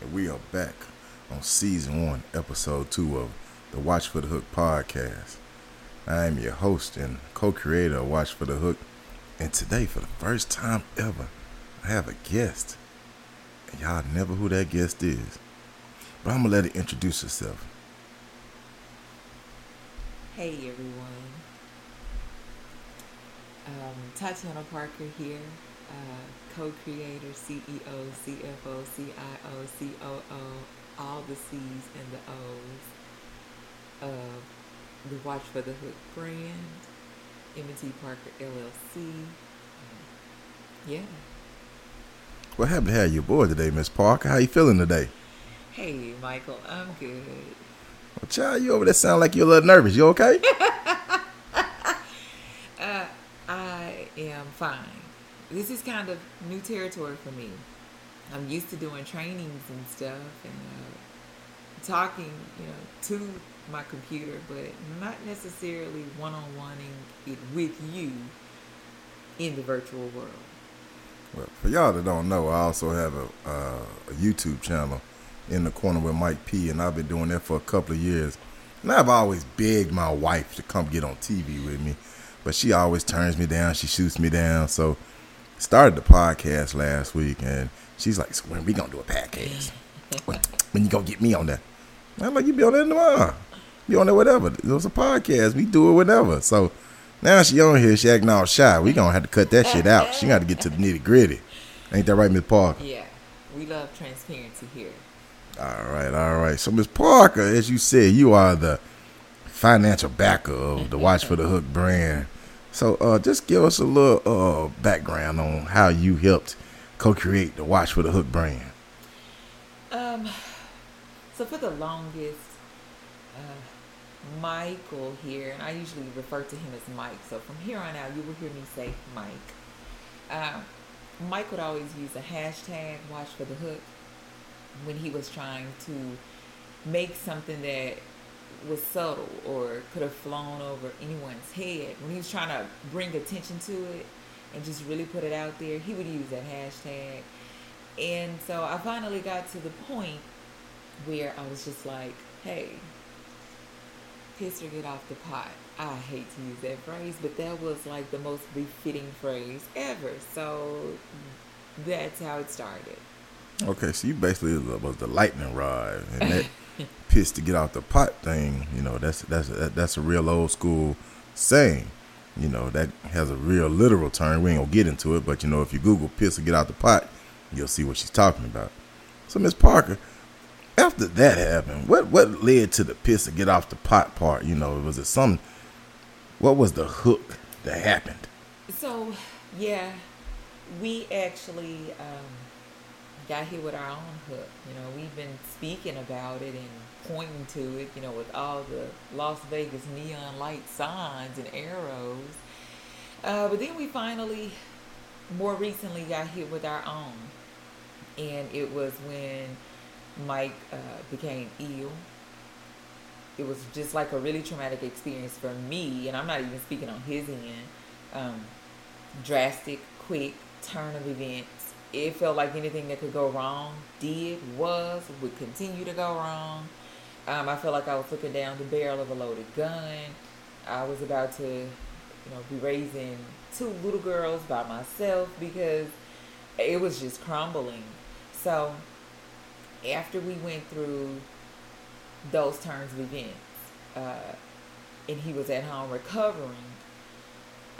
and we are back on season one, episode two of the Watch for the Hook podcast. I am your host and co-creator of Watch for the Hook, and today, for the first time ever, I have a guest. And y'all never who that guest is, but I'm gonna let it introduce herself. Hey everyone, um, Tatiana Parker here, uh, co-creator, CEO, CFO, CIO, COO, all the C's and the O's of the Watch for the Hook brand, M&T Parker LLC. Yeah. Well, happy to have you aboard today, Miss Parker. How you feeling today? Hey Michael, I'm good. Well, child, you over there sound like you're a little nervous. You okay? Uh, I am fine. This is kind of new territory for me. I'm used to doing trainings and stuff and uh, talking, you know, to my computer, but not necessarily one-on-oneing it with you in the virtual world. Well, for y'all that don't know, I also have a, uh, a YouTube channel in the corner with Mike P, and I've been doing that for a couple of years. And I've always begged my wife to come get on TV with me, but she always turns me down. She shoots me down. So started the podcast last week, and she's like, so "When we gonna do a podcast? when, you gonna get me on that?" I'm like, "You be on there tomorrow. Be on there whatever. It was a podcast. We do it whenever." So now she on here. She acting all shy. We gonna have to cut that shit out. She got to get to the nitty gritty. Ain't that right, Miss Parker? Yeah, we love transparency here. All right, all right. So, Miss Parker, as you said, you are the financial backer of the Watch for the Hook brand. So, uh, just give us a little uh, background on how you helped co-create the Watch for the Hook brand. Um, so for the longest, uh, Michael here, and I usually refer to him as Mike. So from here on out, you will hear me say Mike. Uh, Mike would always use a hashtag Watch for the Hook when he was trying to make something that was subtle or could have flown over anyone's head. When he was trying to bring attention to it and just really put it out there, he would use that hashtag. And so I finally got to the point where I was just like, hey, piss or get off the pot. I hate to use that phrase, but that was like the most befitting phrase ever. So that's how it started. Okay, so you basically was the lightning rod, and that piss to get out the pot thing. You know, that's that's that's a real old school saying. You know, that has a real literal term. We ain't gonna get into it, but you know, if you Google piss to get out the pot, you'll see what she's talking about. So, Miss Parker, after that happened, what what led to the piss to get off the pot part? You know, was it some? What was the hook that happened? So, yeah, we actually um, got hit with our own hook. You know, we've been speaking about it and pointing to it, you know, with all the Las Vegas neon light signs and arrows. Uh, but then we finally, more recently, got hit with our own. And it was when Mike uh, became ill. It was just like a really traumatic experience for me, and I'm not even speaking on his end. Um, drastic, quick turn of events. It felt like anything that could go wrong did, was, would continue to go wrong. Um, I felt like I was looking down the barrel of a loaded gun. I was about to, you know, be raising two little girls by myself because it was just crumbling. So after we went through those turns of events, uh, and he was at home recovering,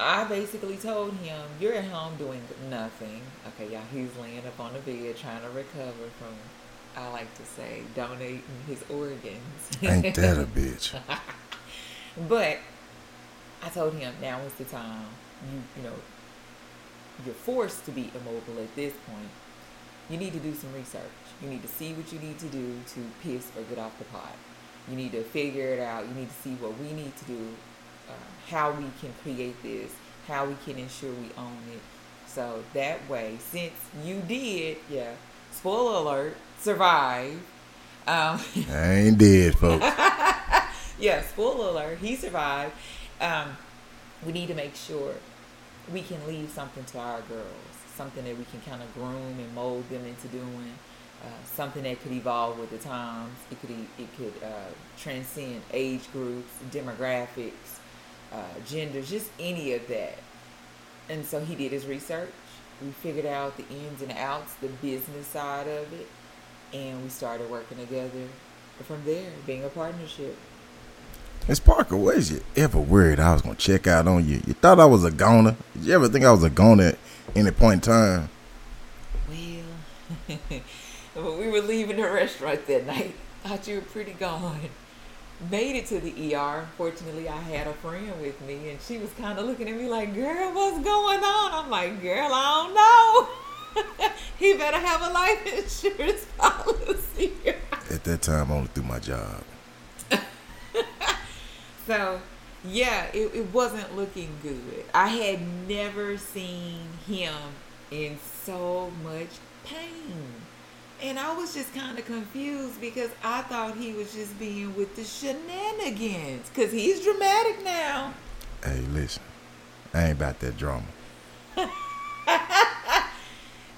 I basically told him, "You're at home doing nothing." Okay, y'all. He's laying up on the bed trying to recover from, I like to say, donating his organs. Ain't that a bitch? but I told him, "Now is the time. You, you know, you're forced to be immobile at this point. You need to do some research. You need to see what you need to do to piss or get off the pot. You need to figure it out. You need to see what we need to do, uh, how we can create this, how we can ensure we own it. So that way, since you did, yeah, spoiler alert, survive. Um, I ain't dead, folks. yeah, spoiler alert, he survived. Um, we need to make sure we can leave something to our girls, something that we can kind of groom and mold them into doing. uh, something that could evolve with the times. It could it could uh, transcend age groups, demographics, uh, genders, just any of that. And so he did his research. We figured out the ins and outs, the business side of it, and we started working together from there, being a partnership. Miss Parker, was you ever worried I was gonna check out on you? You thought I was a goner? Did you ever think I was a goner at any point in time? Well, when we were leaving the restaurant that night, thought you were pretty gone. Made it to the ER. Fortunately, I had a friend with me, and she was kind of looking at me like, "Girl, what's going on?" I'm like, "Girl, I don't know." he better have a life insurance policy. At that time, I only do my job. so, yeah, it, it wasn't looking good. I had never seen him in so much pain. And I was just kind of confused because I thought he was just being with the shenanigans. Because he's dramatic now. Hey, listen, I ain't about that drama.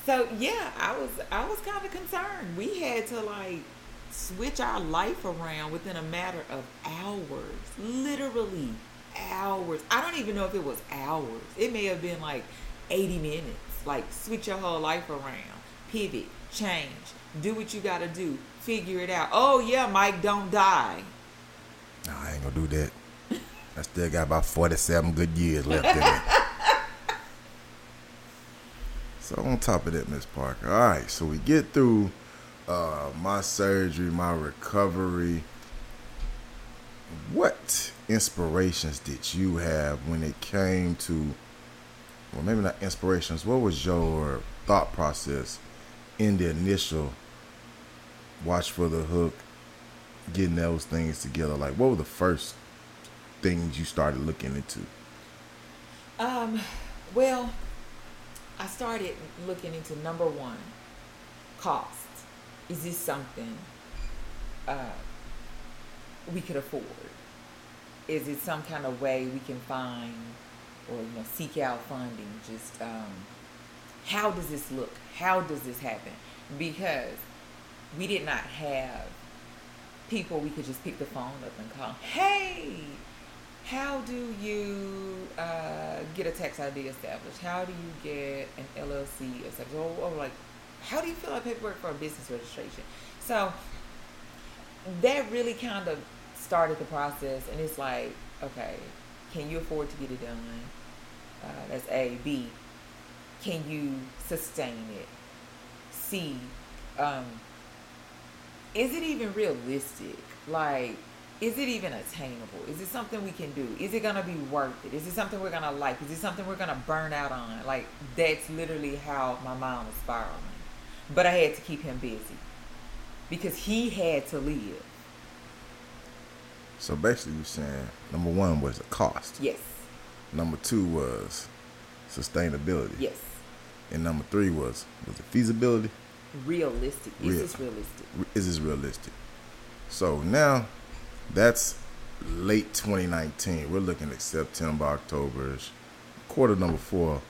so yeah, I was I was kind of concerned. We had to like switch our life around within a matter of hours, literally hours. I don't even know if it was hours. It may have been like 80 minutes. Like switch your whole life around, pivot, change, do what you got to do, figure it out. Oh yeah, Mike, don't die. No, I ain't gonna do that. I still got about 47 good years left in me. so on top of that, Miss Parker. All right, so we get through uh, my surgery, my recovery. What inspirations did you have when it came to, well, maybe not inspirations. What was your thought process in the initial watch for the hook, getting those things together? Like, what were the first things you started looking into? Um, well, I started looking into number one, cost. Is this something uh, we could afford? Is it some kind of way we can find or you know seek out funding? Just um, how does this look? How does this happen? Because we did not have people we could just pick the phone up and call. Hey, how do you uh, get a tax ID established? How do you get an LLC established? Or, or like, how do you fill out paperwork for a business registration? So that really kind of started the process, and it's like, okay, can you afford to get it done? Uh, that's A. B. Can you sustain it? C. Um, is it even realistic? Like, is it even attainable? Is it something we can do? Is it gonna be worth it? Is it something we're gonna like? Is it something we're gonna burn out on? Like, that's literally how my mind was spiraling. But I had to keep him busy because he had to live. So basically, you're saying number one was the cost. Yes. Number two was sustainability. Yes. And number three was was it feasibility? Realistic. Is Real- this realistic? Is this realistic? So now, that's late 2019. We're looking at September, October, quarter number four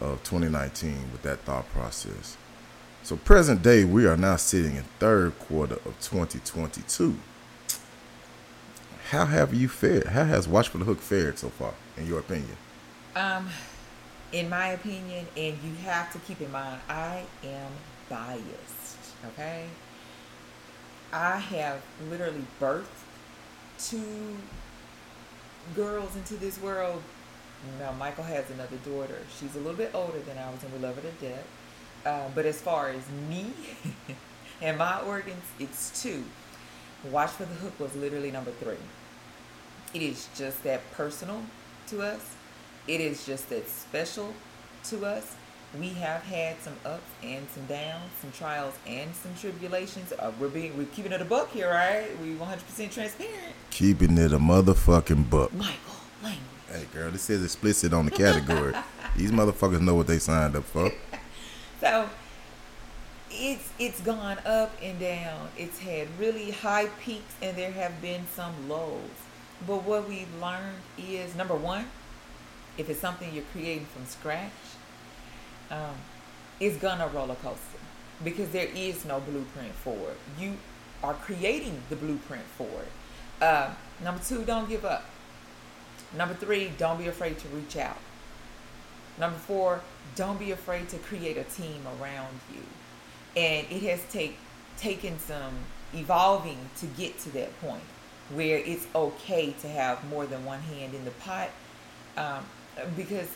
of 2019 with that thought process. So present day, we are now sitting in third quarter of 2022. How have you fared? How has Watch for the Hook fared so far, in your opinion? Um, in my opinion, and you have to keep in mind, I am biased. Okay, I have literally birthed two girls into this world. Now, Michael has another daughter. She's a little bit older than I was, and we love her to death. Uh, but as far as me and my organs, it's two. Watch for the Hook was literally number three. It is just that personal to us. It is just that special to us. We have had some ups and some downs, some trials and some tribulations. Uh, we're being we're keeping it a book here, right? We 100% transparent. Keeping it a motherfucking book. Michael, language. Hey, girl, this says explicit on the category. These motherfuckers know what they signed up for. So it's it's gone up and down. It's had really high peaks and there have been some lows. But what we've learned is number one, if it's something you're creating from scratch, um, it's gonna roller coaster. because there is no blueprint for it. You are creating the blueprint for it. Uh, number two, don't give up. Number three, don't be afraid to reach out. Number four, don't be afraid to create a team around you. And it has take, taken some evolving to get to that point where it's okay to have more than one hand in the pot. Um, because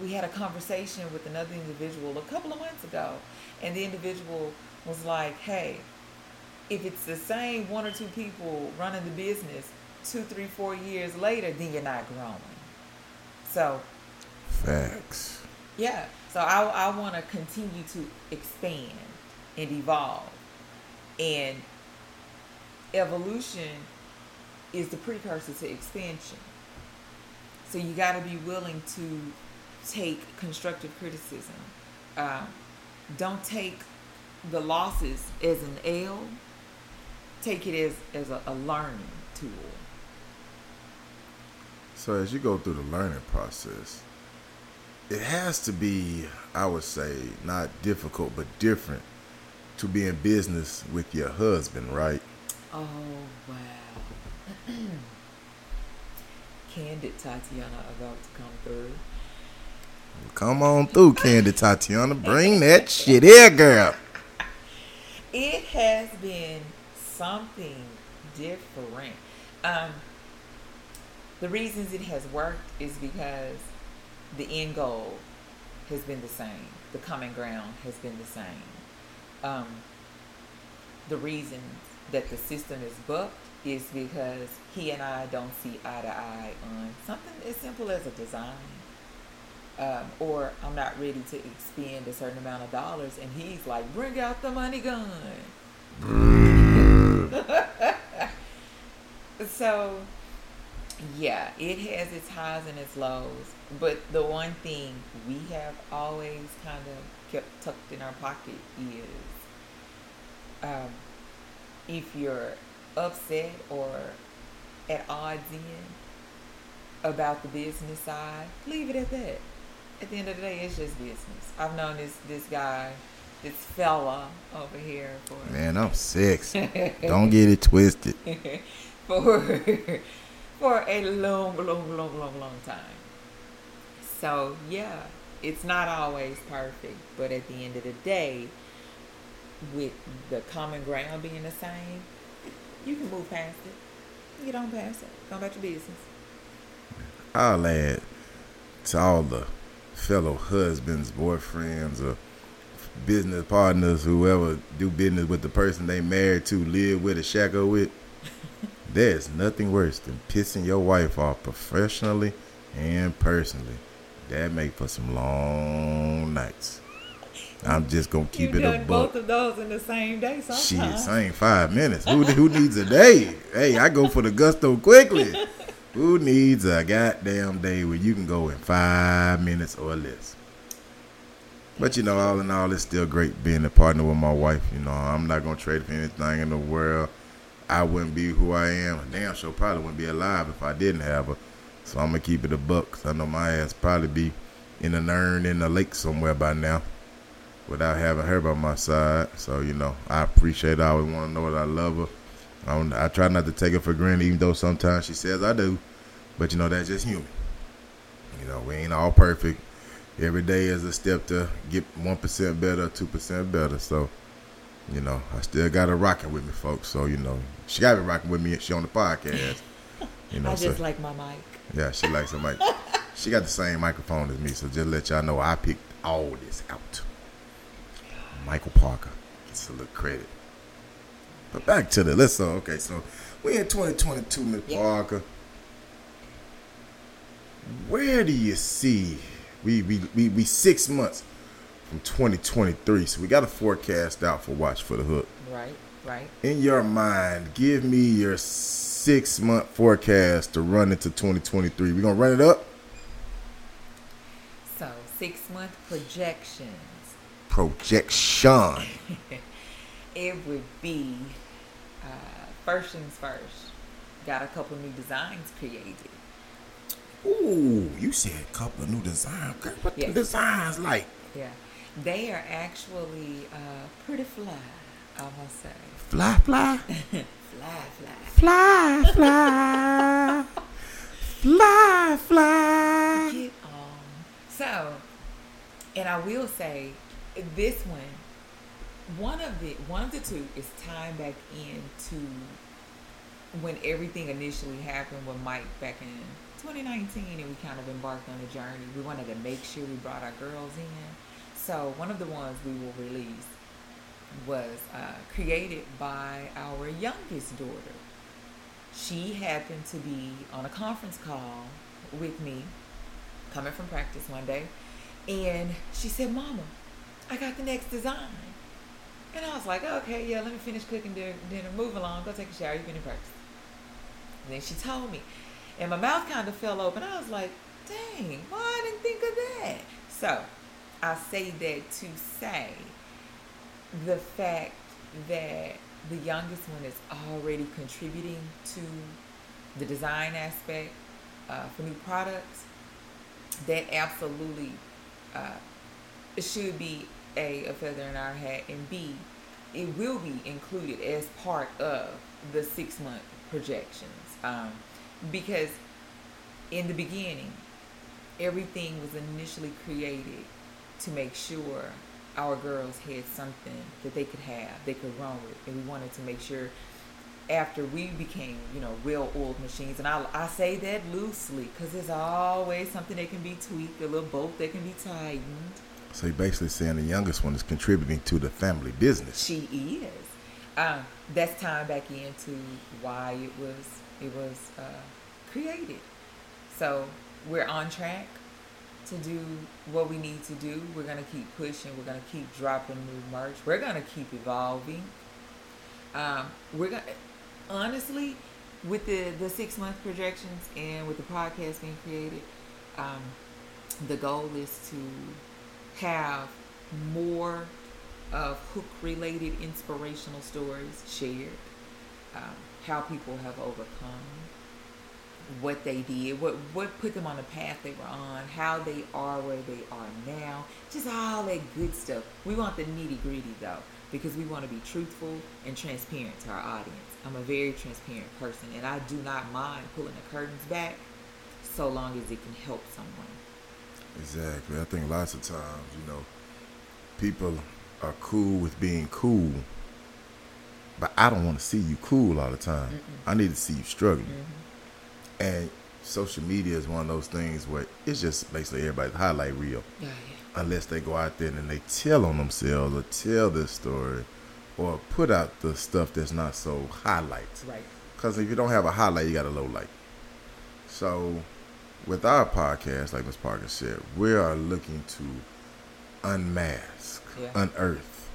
we had a conversation with another individual a couple of months ago, and the individual was like, hey, if it's the same one or two people running the business two, three, four years later, then you're not growing. So, facts. Yeah. So I, I want to continue to expand and evolve. And evolution is the precursor to expansion. So you got to be willing to take constructive criticism. Um, don't take the losses as an L. Take it as, as a, a learning tool. So as you go through the learning process, it has to be, I would say, not difficult but different to be in business with your husband, right? Oh wow. Candid Tatiana about to come through. Come on through, Candid Tatiana. Bring that shit here, girl. It has been something different. Um, the reasons it has worked is because the end goal has been the same. The common ground has been the same. Um, the reasons that the system is bucked is because he and I don't see eye to eye on something as simple as a design. Um, or I'm not ready to expend a certain amount of dollars, and he's like, "Bring out the money gun." so, yeah, it has its highs and its lows. But the one thing we have always kind of kept tucked in our pocket is um, if you're upset or at odds in about the business side, leave it at that. At the end of the day, it's just business. I've known this this guy, this fella over here for man. I'm six. Don't get it twisted. for for a long, long, long, long, long time. So yeah, it's not always perfect, but at the end of the day, with the common ground being the same, you can move past it. You don't pass it. Go about your business. I'll add to all the fellow husbands, boyfriends, or business partners, whoever do business with the person they married to, live with, or shackle with. There's nothing worse than pissing your wife off professionally and personally. That make for some long nights. I'm just gonna keep you it a both of those in the same day. Sometimes. Shit, same five minutes. Who who needs a day? Hey, I go for the gusto quickly. who needs a goddamn day where you can go in five minutes or less? But you know, all in all, it's still great being a partner with my wife. You know, I'm not gonna trade for anything in the world. I wouldn't be who I am. Damn sure probably wouldn't be alive if I didn't have her. So I'm gonna keep it a buck. Cause I know my ass probably be in an urn in the lake somewhere by now without having her by my side. So, you know, I appreciate it. I always want to know that I love her. I, I try not to take it for granted, even though sometimes she says I do. But, you know, that's just human. You know, we ain't all perfect. Every day is a step to get 1% better, 2% better. So, you know, I still got her rocking with me, folks. So, you know, she got me rocking with me. She on the podcast. You know, I just so, like my mic. Yeah, she likes her mic. she got the same microphone as me. So just let y'all know I picked all this out. Michael Parker gets a little credit. But back to the let's so okay, so we in 2022, Miss yeah. Parker. Where do you see we, we we we six months from 2023? So we got a forecast out for Watch for the Hook. Right, right. In your mind, give me your six month forecast to run into 2023. We gonna run it up. So six month projection projection? it would be uh, first things first. Got a couple new designs created. Ooh, you said a couple of new designs. What yes. the designs like? Yeah. They are actually uh, pretty fly, I must say. Fly, fly, fly, fly. fly, fly, fly, fly. Get on. So, and I will say, this one, one of the one of the two is tying back into when everything initially happened with Mike back in 2019, and we kind of embarked on a journey. We wanted to make sure we brought our girls in. So one of the ones we will release was uh, created by our youngest daughter. She happened to be on a conference call with me, coming from practice one day, and she said, "Mama, I got the next design." And I was like, "Okay, yeah, let me finish cooking dinner. Move along. Go take a shower. You've been practice." And then she told me, and my mouth kind of fell open. I was like, "Dang, why I didn't think of that?" So I say that to say the fact that the youngest one is already contributing to the design aspect uh, for new products, that absolutely uh, should be a, a feather in our hat, and B, it will be included as part of the six month projections. Um, because in the beginning, everything was initially created to make sure our girls had something that they could have, they could run with, and we wanted to make sure after we became, you know, well-oiled machines, and I, I say that loosely because there's always something that can be tweaked, a little bolt that can be tightened. So you're basically saying the youngest one is contributing to the family business. She is. Um, that's tying back into why it was it was uh, created. So we're on track to do what we need to do. We're to keep pushing. We're to keep dropping new merch. We're to keep evolving. Um, we're to, honestly, with the, the six month projections and with the podcast being created, um, the goal is to have more of hook related inspirational stories shared, um, how people have overcome what they did, what what put them on the path they were on, how they are where they are now, just all that good stuff. We want the nitty gritty though, because we want to be truthful and transparent to our audience. I'm a very transparent person, and I do not mind pulling the curtains back, so long as it can help someone. Exactly. I think lots of times, you know, people are cool with being cool, but I don't want to see you cool all the time. Mm-mm. I need to see you struggling. Mm-hmm and social media is one of those things where it's just basically everybody's highlight reel. Yeah, yeah. Unless they go out there and they tell on themselves or tell this story or put out the stuff that's not so highlight. Right. Because if you don't have a highlight, you got a low light. So with our podcast, like Ms. Parker said, we are looking to unmask, yeah. unearth,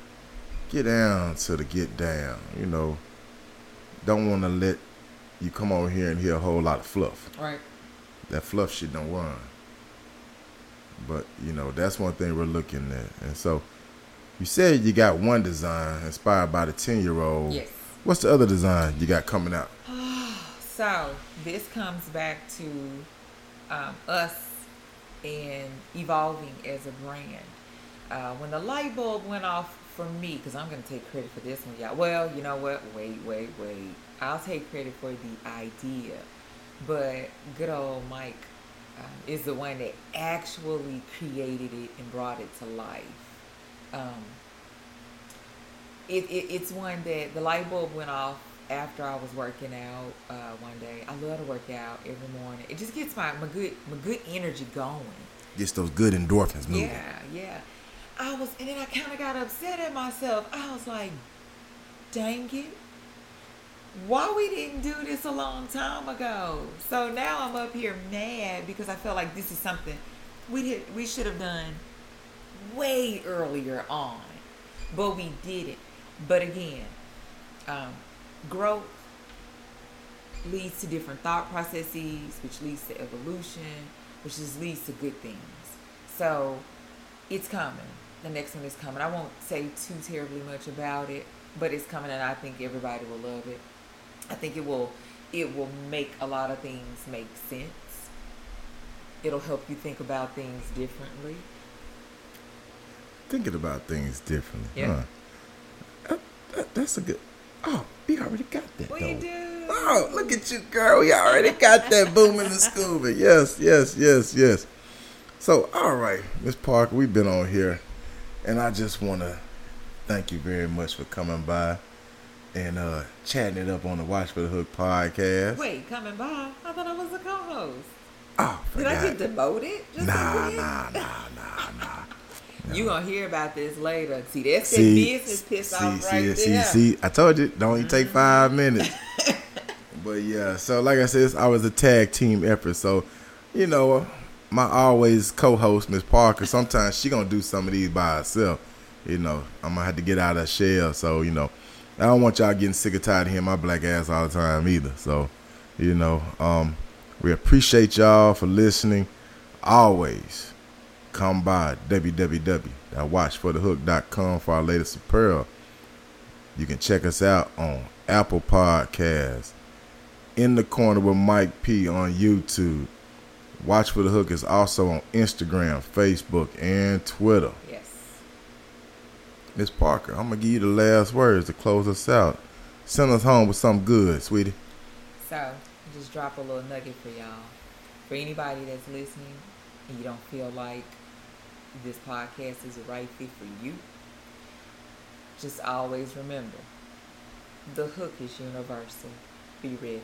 get down to the get down. You know, don't want to let you come over here and hear a whole lot of fluff. Right. That fluff shit don't run. But you know that's one thing we're looking at, and so you said you got one design inspired by the ten year old. Yes. What's the other design you got coming out? so this comes back to um, us and evolving as a brand. Uh, when the light bulb went off for me, because I'm going to take credit for this one, y'all. Well, you know what? Wait, wait, wait. I'll take credit for the idea, but good old Mike um, is the one that actually created it and brought it to life. Um, it, it, it's one that the light bulb went off after I was working out uh, one day. I love to work out every morning. It just gets my, my good my good energy going. Gets those good endorphins moving. Yeah, yeah. I was, and then I kind of got upset at myself. I was like, dang it why we didn't do this a long time ago. So now I'm up here mad because I felt like this is something we did, we should have done way earlier on, but we didn't. But again, um, growth leads to different thought processes, which leads to evolution, which just leads to good things. So it's coming. The next one is coming. I won't say too terribly much about it, but it's coming, and I think everybody will love it. I think it will it will make a lot of things make sense. It'll help you think about things differently. thinking about things differently. Yeah. Huh? That, that, that's a good. Oh, we already got that. What though. you do? Oh, look at you, girl. We already got that booming and scuba. Yes, yes, yes, yes. So, all right, Miss Parker, we've been on here, and I just want to thank you very much for coming by and uh chatting it up on the Watch for the Hook podcast. Wait, coming by? I thought I was a co-host. oh, Did I get demoted? Just Nah, a bit? nah, nah, nah, nah. You gonna hear about this later. See, that's See, that business piss see, off see, right see, there. see, I told you, don't even take five minutes. but yeah, so like I said, I was a tag team effort. So, you know, my always co-host Miss Parker. Sometimes she gonna do some of these by herself. You know, I'm gonna have to get out of her shell. So you know, I don't want y'all getting sick or tired of hearing my black ass all the time either. So, you know, um, we appreciate y'all for listening. Always come by www.watchforthehook.com for our latest apparel. You can check us out on Apple Podcasts, In the Corner with Mike P on YouTube. Watch for the Hook is also on Instagram, Facebook, and Twitter. Yes. Miss Parker, I'm gonna give you the last words to close us out. Send us home with something good, sweetie. So, just drop a little nugget for y'all. For anybody that's listening and you don't feel like this podcast is the right fit for you, just always remember the hook is universal. Be ready.